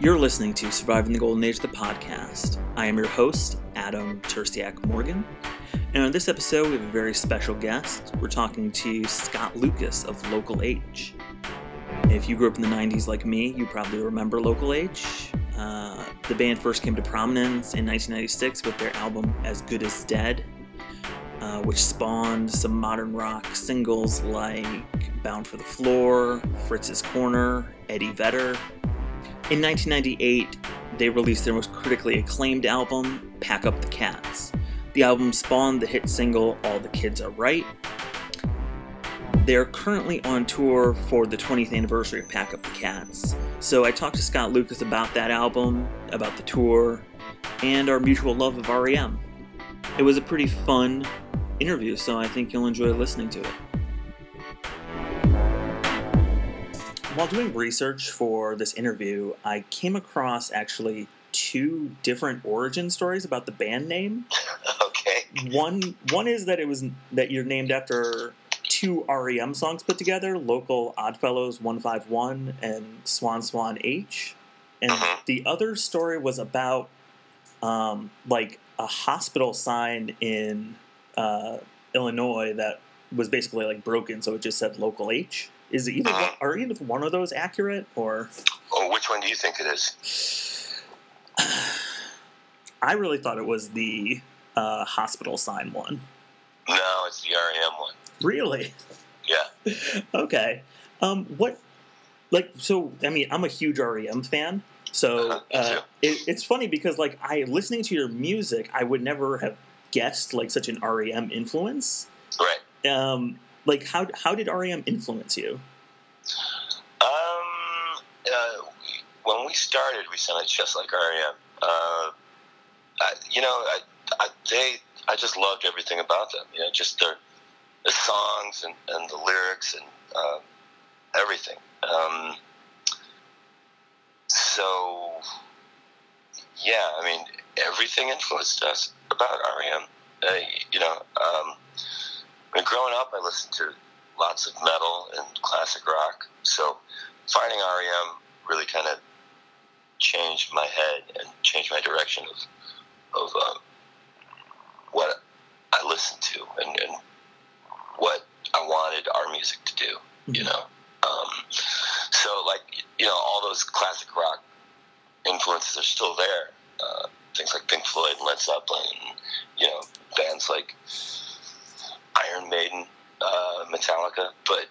You're listening to Surviving the Golden Age, the podcast. I am your host, Adam Terstiak Morgan. And on this episode, we have a very special guest. We're talking to Scott Lucas of Local H. If you grew up in the 90s like me, you probably remember Local H. Uh, the band first came to prominence in 1996 with their album As Good as Dead, uh, which spawned some modern rock singles like Bound for the Floor, Fritz's Corner, Eddie Vedder. In 1998, they released their most critically acclaimed album, Pack Up the Cats. The album spawned the hit single All the Kids Are Right. They're currently on tour for the 20th anniversary of Pack Up the Cats. So I talked to Scott Lucas about that album, about the tour, and our mutual love of REM. It was a pretty fun interview, so I think you'll enjoy listening to it. While doing research for this interview, I came across actually two different origin stories about the band name. Okay. One one is that it was that you're named after two REM songs put together, Local Oddfellows 151 and Swan Swan H. And Mhm. the other story was about um, like a hospital sign in uh, Illinois that was basically like broken, so it just said Local H. Is it either Mhm. are either one of those accurate or? Oh, which one do you think it is? I really thought it was the uh, hospital sign one. No, it's the REM one. Really? Yeah. okay. Um, what, like, so, I mean, I'm a huge REM fan. So Uh-huh, uh, it, it's funny because, like, I listening to your music, I would never have guessed like such an REM influence. Right. Um, like, how how did REM influence you? Um, uh, when we started, we sounded just like REM. Uh, I, you know, I, I, they, I just loved everything about them. You know, just their, the songs and, and the lyrics and uh, everything. Um, so, yeah, I mean, everything influenced us about REM. Uh, you know, um, I mean, growing up, I listened to lots of metal and classic rock. So finding REM really kind of changed my head and changed my direction of of um, what I listened to and, and what I wanted our music to do. You know, um, so like you know, all those classic rock influences are still there. Uh, things like Pink Floyd and Led Zeppelin, and, you know, bands like Maiden, uh, Metallica, but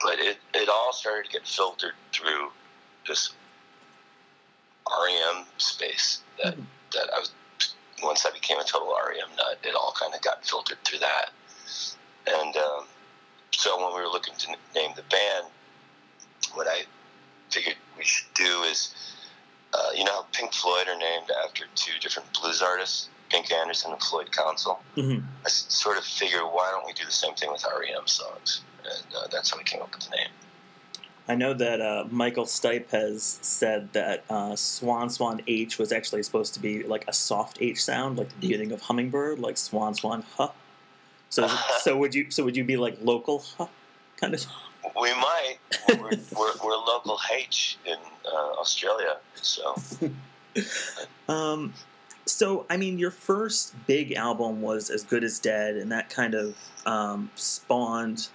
but it, it all started to get filtered through this REM space that Mhm. that I was once I became a total REM nut, it all kind of got filtered through that. And um, so when we were looking to name the band, what I figured we should do is, uh, you know, how Pink Floyd are named after two different blues artists, Pink Anderson and Floyd Council. hmm I sort of figure, why don't we do the same thing with REM songs? And uh, that's how we came up with the name. I know that uh, Michael Stipe has said that uh, Swan Swan H was actually supposed to be like a soft H sound, like the beginning of Hummingbird, like Swan Swan Huh. So, so would you? So would you be like local Huh, kind of? We might. We're, we're, we're local H in uh, Australia, so Um, so I mean, your first big album was As Good as Dead, and that kind of um, spawned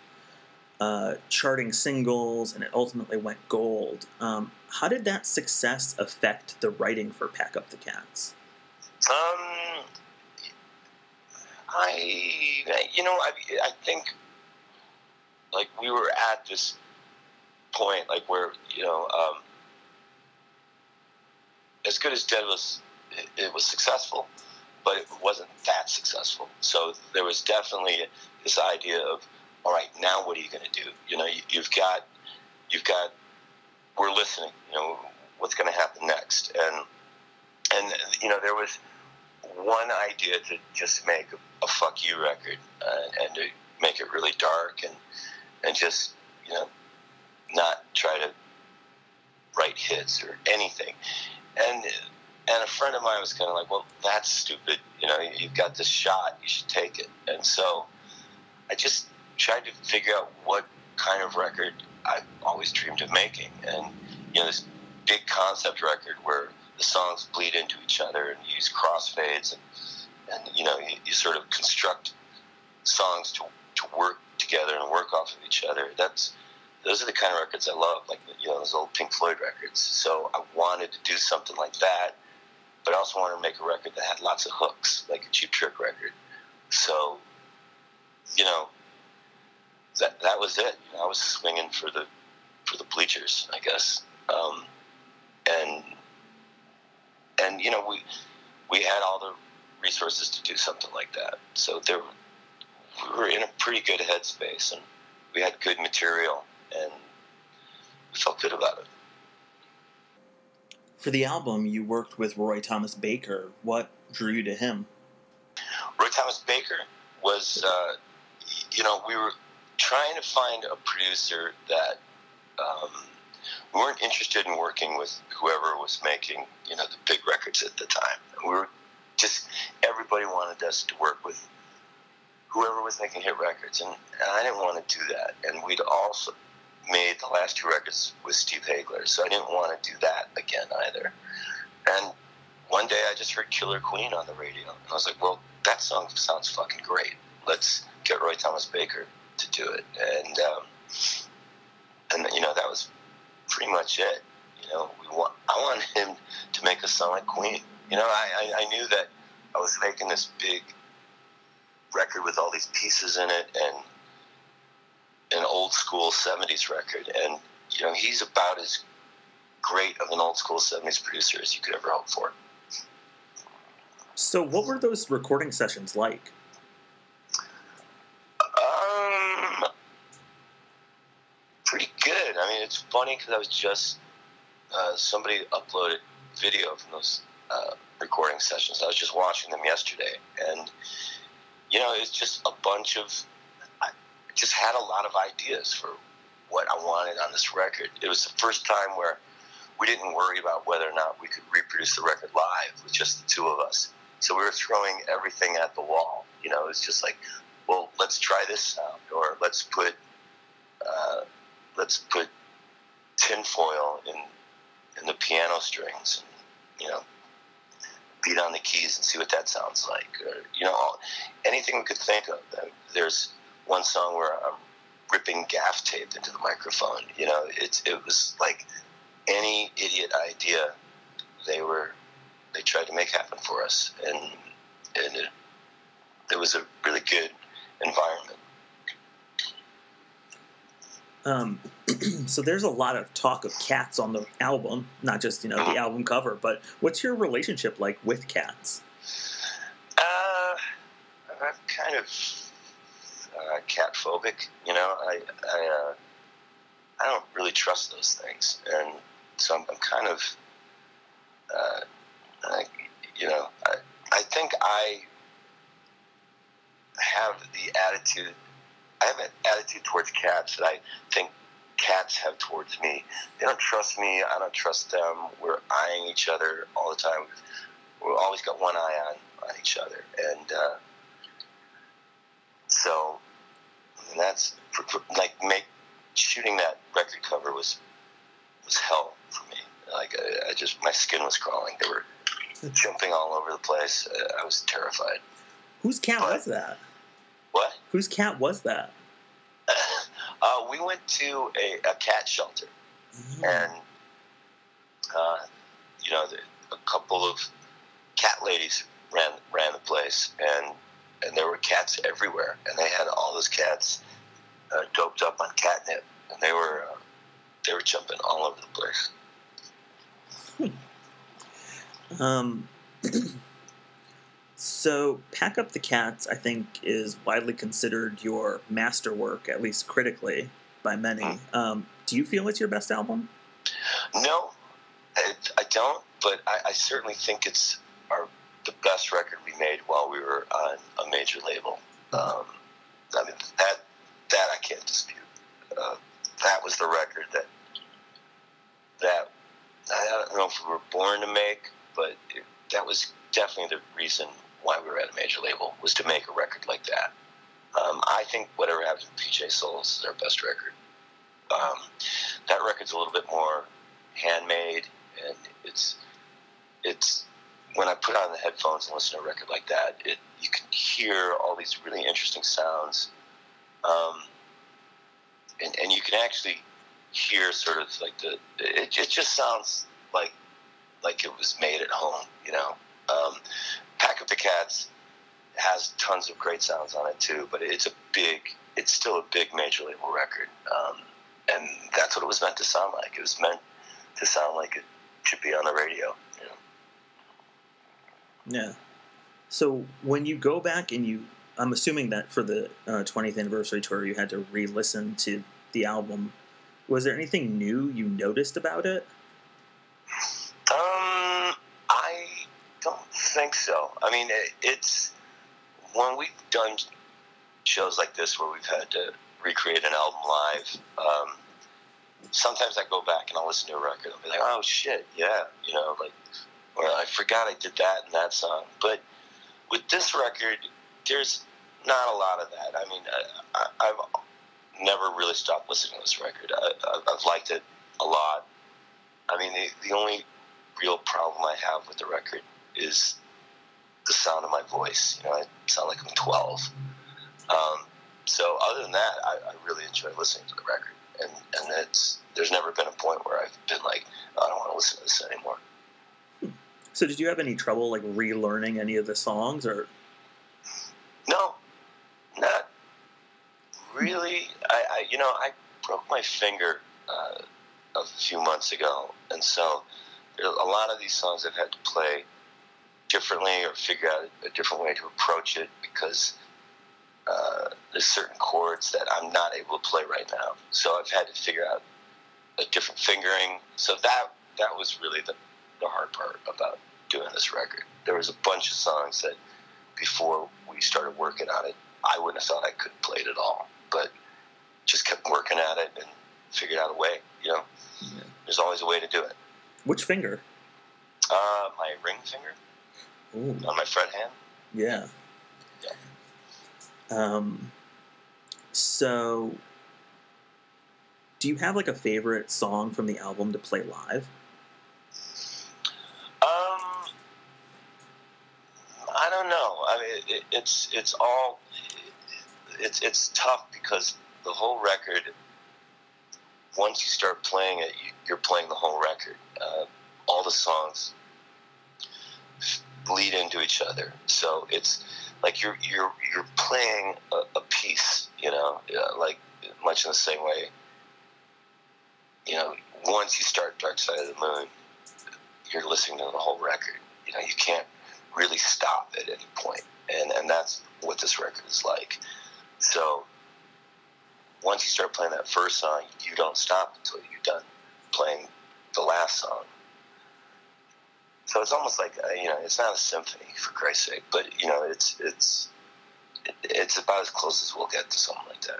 uh, charting singles, and it ultimately went gold. Um, how did that success affect the writing for Pack Up the Cats? um, I you know I I think like we were at this point like where you know um, as good as Dead was it, was successful, but it wasn't that successful. So there was definitely this idea of all right now what are you going to do? You know you, you've got you've got we're listening. You know what's going to happen next and and you know there was one idea to just make a, a fuck you record uh, and to make it really dark and and just you know not try to write hits or anything and and a friend of mine was kind of like well that's stupid. You know you've got this shot. You should take it. And so i just tried to figure out what kind of record i've always dreamed of making. And you know this big concept record where the songs bleed into each other and use crossfades and and you know you, you sort of construct songs to to work together and work off of each other. That's those are the kind of records I love, like you know those old Pink Floyd records. So I wanted to do something like that, but I also wanted to make a record that had lots of hooks, like a Cheap Trick record. So, you know, that that was it. I was swinging for the for the bleachers, I guess. Um, and and you know we we had all the resources to do something like that. So there we were in a pretty good headspace and we had good material and we felt good about it. For the album, you worked with Roy Thomas Baker. What drew you to him? Roy Thomas Baker was, uh, you know, we were trying to find a producer that um, we weren't interested in working with whoever was making, you know, the big records at the time. We were just everybody wanted us to work with whoever was making hit records, and, and I didn't want to do that. And we'd also made the last two records with Steve Haigler, so I didn't want to do that again either. And one day I just heard Killer Queen on the radio, and I was like, well, that song sounds fucking great. Let's get Roy Thomas Baker to do it. And um, and you know that was pretty much it. You know, we want I wanted him to make a song like Queen. You know, I, I, I knew that I was making this big record with all these pieces in it and an old school 70s record. And, you know, he's about as great of an old school 70s producer as you could ever hope for. So, what were those recording sessions like? Um, pretty good. I mean, it's funny because I was just uh, somebody uploaded video from those uh, recording sessions. I was just watching them yesterday, and you know, it's just a bunch of. Just had a lot of ideas for what I wanted on this record. It was the first time where we didn't worry about whether or not we could reproduce the record live with just the two of us. So we were throwing everything at the wall. You know, it's just like, well, let's try this sound, or let's put, uh, let's put tinfoil in in the piano strings, and you know, beat on the keys and see what that sounds like. Or, you know, anything we could think of. There's one song where I'm ripping gaff tape into the microphone. You know, it's it was like any idiot idea they were they tried to make happen for us, and and it, it was a really good environment. Um, so there's a lot of talk of cats on the album, not just you know the Mhm. album cover, but what's your relationship like with cats? Uh, I'm kind of phobic. You know, I I, uh, I don't really trust those things, and so I'm, I'm kind of, uh, I, you know, I I think I have the attitude. I have an attitude towards cats that I think cats have towards me. They don't trust me. I don't trust them. We're eyeing each other all the time. We've always got one eye on, on each other, and uh, so and that's for, like make shooting that record cover was was hell for me. Like I, I just my skin was crawling. They were jumping all over the place. Uh, I was terrified. Whose cat What? was that? What? Whose cat was that? uh, we went to a, a cat shelter, and uh, you know, the, a couple of cat ladies ran ran the place, and and there were cats everywhere, and they had all those cats uh, doped up on catnip, and they were uh, they were jumping all over the place. Um, so, Pack Up the Cats, I think, is widely considered your masterwork, at least critically, by many. Um, do you feel it's your best album? No, I, I don't, but I, I certainly think it's our the best record made while we were on a major label. Um, I mean that that I can't dispute. Uh, that was the record that that I don't know if we were born to make, but it, that was definitely the reason why we were at a major label was to make a record like that. Um, I think whatever happened with PJ Soles is our best record. Um, that record's a little bit more handmade. and it's it's when I put on the headphones and listen to a record like that, it you can hear all these really interesting sounds, um, and and you can actually hear sort of like the it, it just sounds like like it was made at home, you know. Um, Pack Up the Cats has tons of great sounds on it too, but it's a big, it's still a big major label record, um, and that's what it was meant to sound like. It was meant to sound like it should be on the radio. You know? Yeah. So when you go back and you, I'm assuming that for the uh, 20th anniversary tour, you had to re-listen to the album. Was there anything new you noticed about it? Um, I don't think so. I mean, it, it's when we've done shows like this where we've had to recreate an album live. Um, sometimes I go back and I'll listen to a record and be like, "Oh shit, yeah," you know, like, or I forgot I did that in that song. But with this record, there's not a lot of that. I mean, I, have never really stopped listening to this record. I, have liked it a lot. I mean, the, the only real problem I have with the record is the sound of my voice. You know, I sound like I'm 12. Um, so other than that, I, I, really enjoy listening to the record, and and it's there's never been a point where I've been like, oh, I don't want to listen to this anymore. So did you have any trouble like relearning any of the songs, or? No, not really. I, I you know I broke my finger uh, a few months ago, and so a lot of these songs I've had to play differently or figure out a different way to approach it because uh, there's certain chords that I'm not able to play right now. So I've had to figure out a different fingering. So that that was really the, the hard part about doing this record. There was a bunch of songs that before we started working on it, I wouldn't have thought I could play it at all. But just kept working at it and figured out a way. You know, yeah. there's always a way to do it. Which finger? Uh, my ring finger. Ooh. On my fret hand. Yeah. Yeah. Um. So, do you have like a favorite song from the album to play live? Um, I don't know. I mean, it, it's it's all it's it's tough because the whole record once you start playing it, you, are playing the whole record. Uh, all the songs bleed into each other, so it's like you're you're you're playing a, a piece, you know, uh, like much in the same way. You know, once you start Dark Side of the Moon, you're listening to the whole record. You know, you can't really stop at any point, and and that's what this record is like. So once you start playing that first song, you don't stop until you're done playing the last song. So it's almost like uh, you know, it's not a symphony for Christ's sake, but you know, it's it's it's about as close as we'll get to something like that.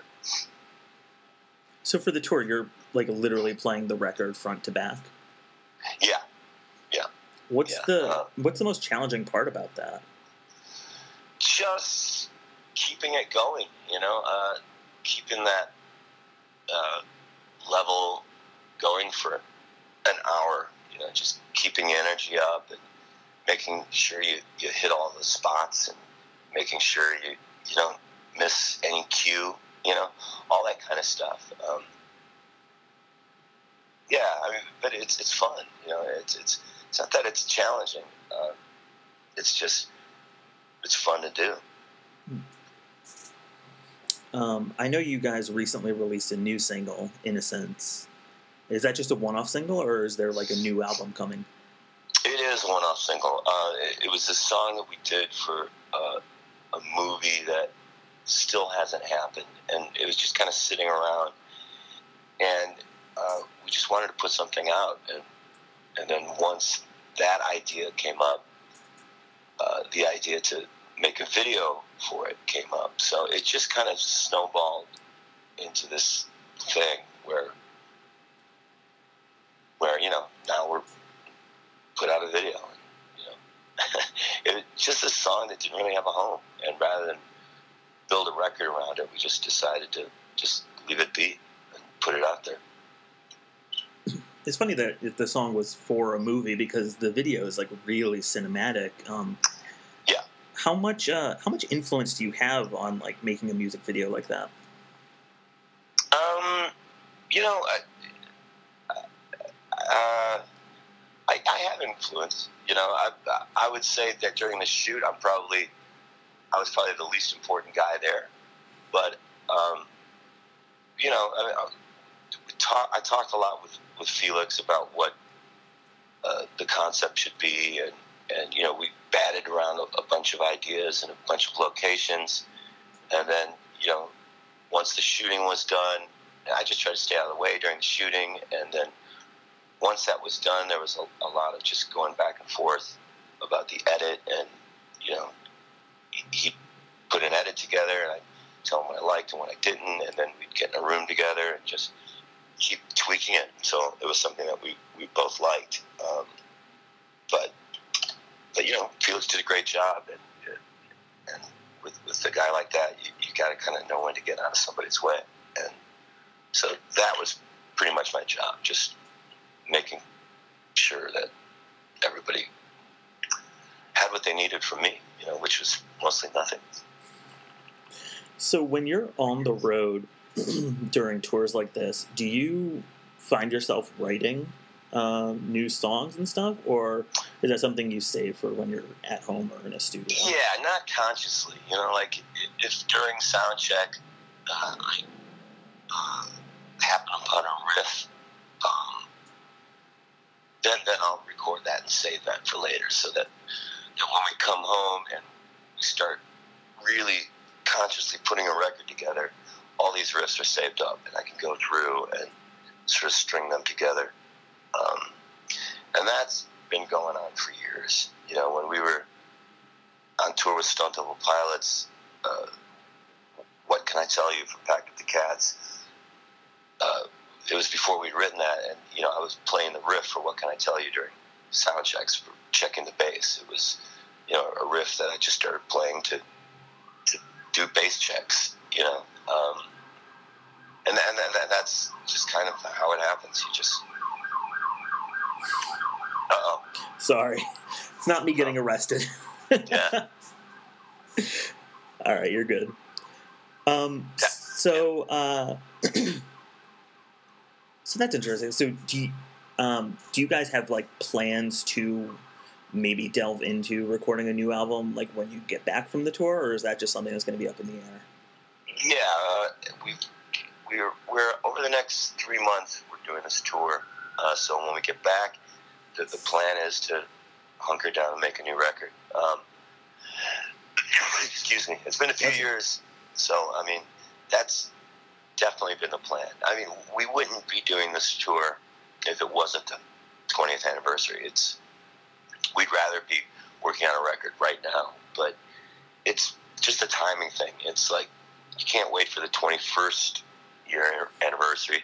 So for the tour, you're like literally playing the record front to back. Yeah, yeah. What's yeah. the uh, what's the most challenging part about that? Just keeping it going. You know, uh, keeping that uh, level going for an hour. You know, just keeping energy up and making sure you, you hit all the spots and making sure you, you don't miss any cue. You know, all that kind of stuff. Um, yeah, I mean, but it's it's fun. You know, it's it's it's not that it's challenging. Uh, it's just it's fun to do. Um, I know you guys recently released a new single, Innocence. Is that just a one-off single, or is there like a new album coming? It is a one-off single. Uh, it, it, was a song that we did for uh, a movie that still hasn't happened, and it was just kind of sitting around. And uh, we just wanted to put something out, and and then once that idea came up, uh, the idea to make a video for it came up. So it just kind of snowballed into this thing where, where you know, now we're put out a video. And, you know, it was just a song that didn't really have a home, and rather than build a record around it, we just decided to just leave it be and put it out there. It's funny that the song was for a movie because the video is like really cinematic. Um, yeah. How much uh, how much influence do you have on like making a music video like that? Um, you know, I, uh, I, I have influence. You know, I I would say that during the shoot, I'm probably I was probably the least important guy there, but um, you know, I, mean, talk, I talked a lot with, with Felix about what uh, the concept should be, and, and you know, we batted around a, a bunch of ideas and a bunch of locations, and then you know, once the shooting was done, I just tried to stay out of the way during the shooting, and then once that was done, there was a, a lot of just going back and forth about the edit, and you know, he, he put an edit together, and I tell him what I liked and what I didn't, and then we'd get in a room together and just keep tweaking it. So it was something that we, we both liked. Um, but but you know, Felix did a great job, and and with with a guy like that, you, you got to kind of know when to get out of somebody's way, and so that was pretty much my job, just making sure that everybody had what they needed from me, you know, which was mostly nothing. So when you're on the road during tours like this, do you find yourself writing um, new songs and stuff, or is that something you save for when you're at home or in a studio? Yeah, not consciously. You know, like if during sound check uh, I uh, happen upon a riff, um, then then I'll record that and save that for later, so that, that when we come home and we start really consciously putting a record together, all these riffs are saved up, and I can go through and of string them together. Um, and that's been going on for years. You know, when we were on tour with Stone Temple Pilots, uh, what can I tell you from Pack Up the Cats? Uh, it was before we'd written that, and you know, I was playing the riff for What Can I Tell You during sound checks for checking the bass. It was, you know, a riff that I just started playing to to do bass checks. You know, um, and and that, that's just kind of how it happens. You just. Uh oh. Sorry, it's not me getting arrested. yeah. All right, you're good. Um, Yeah. so, uh, so that's interesting. So, do you, um, do you guys have like plans to maybe delve into recording a new album, like when you get back from the tour, or is that just something that's going to be up in the air? Yeah, uh, we we're we're over the next three months. We're doing this tour, uh, so when we get back, the, the plan is to hunker down and make a new record. Um, excuse me. It's been a few years, so I mean, that's definitely been the plan. I mean, we wouldn't be doing this tour if it wasn't the 20th anniversary. It's we'd rather be working on a record right now, but it's just a timing thing. It's like you can't wait for the 21st year anniversary.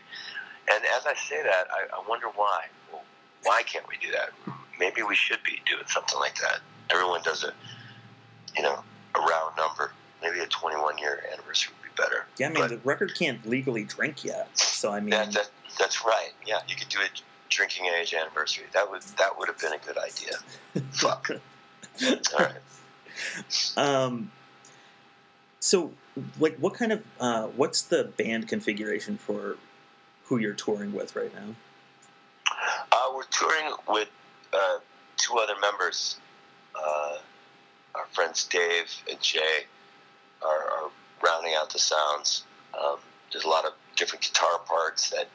And as I say that, I, I wonder why. Well, why can't we do that? Maybe we should be doing something like that. Everyone does a, you know, a round number. Maybe a 21 year anniversary would be better. Yeah, I mean, But- the record can't legally drink yet, so I mean, That, that, that's right. Yeah, you could do a drinking age anniversary. That would that would have been a good idea. Fuck. All right. Um, so, like, what kind of uh, what's the band configuration for who you're touring with right now? Uh, we're touring with uh, two other members. Uh, our friends Dave and Jay are, are rounding out the sounds. Um, there's a lot of different guitar parts that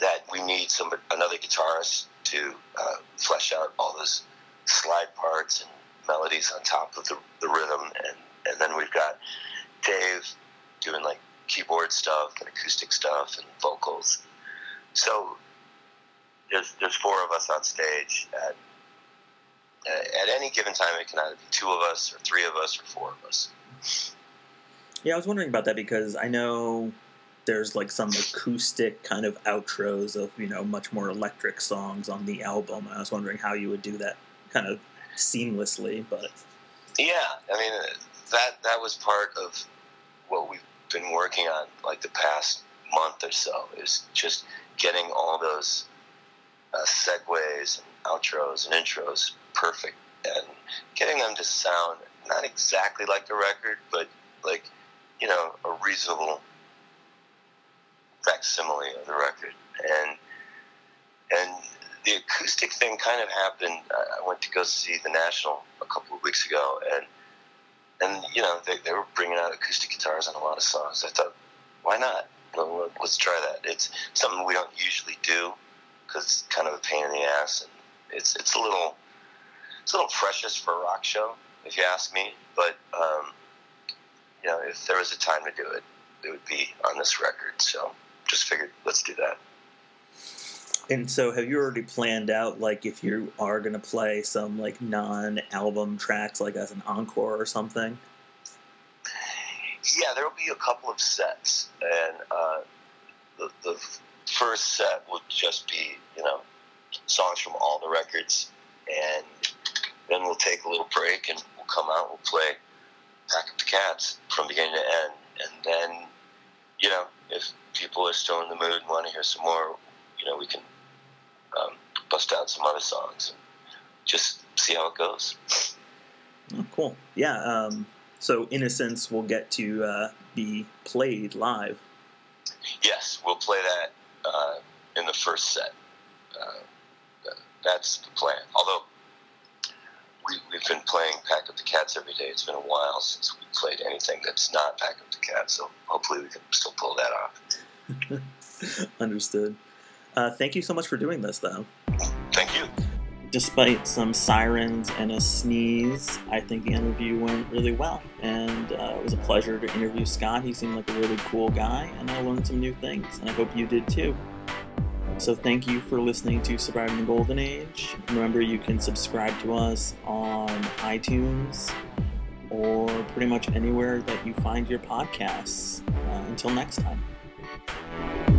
that we need some another guitarist to uh, flesh out all those slide parts and melodies on top of the, the rhythm, and and then we've got Dave doing like keyboard stuff and acoustic stuff and vocals. So there's there's four of us on stage at at any given time. It can either be two of us or three of us or four of us. Yeah, I was wondering about that because I know there's like some acoustic kind of outros of you know much more electric songs on the album. I was wondering how you would do that kind of seamlessly, but Yeah, I mean that that was part of what we've been working on like the past month or so is just getting all those uh, segues and outros and intros perfect and getting them to sound not exactly like the record, but like, you know, a reasonable facsimile of the record. And, and the acoustic thing kind of happened. I went to go see the National a couple of weeks ago, and and you know they, they were bringing out acoustic guitars on a lot of songs. I thought, why not? Well, let's try that. It's something we don't usually do because it's kind of a pain in the ass, and it's it's a little it's a little precious for a rock show, if you ask me. But um, you know, if there was a time to do it, it would be on this record. So just figured, let's do that. And so, have you already planned out, like, if you are going to play some, like, non album tracks, like as an encore or something? Yeah, there will be a couple of sets. And uh, the, the first set will just be, you know, songs from all the records. And then we'll take a little break and we'll come out, and we'll play Pack Up the Cats from beginning to end. And then, you know, if people are still in the mood and want to hear some more, you know, we can bust out some other songs and just see how it goes. Oh, cool. Yeah. Um, so Innocence will get to uh, be played live. Yes, we'll play that uh, in the first set. Uh, that's the plan. Although we, have been playing Pack Up the Cats every day. It's been a while since we played anything that's not Pack Up the Cats, so hopefully we can still pull that off. Understood. Uh, thank you so much for doing this, though. Thank you. Despite some sirens and a sneeze, I think the interview went really well. And uh, it was a pleasure to interview Scott. He seemed like a really cool guy, and I learned some new things, and I hope you did too. So thank you for listening to Surviving the Golden Age. Remember, you can subscribe to us on iTunes or pretty much anywhere that you find your podcasts. Uh, until next time.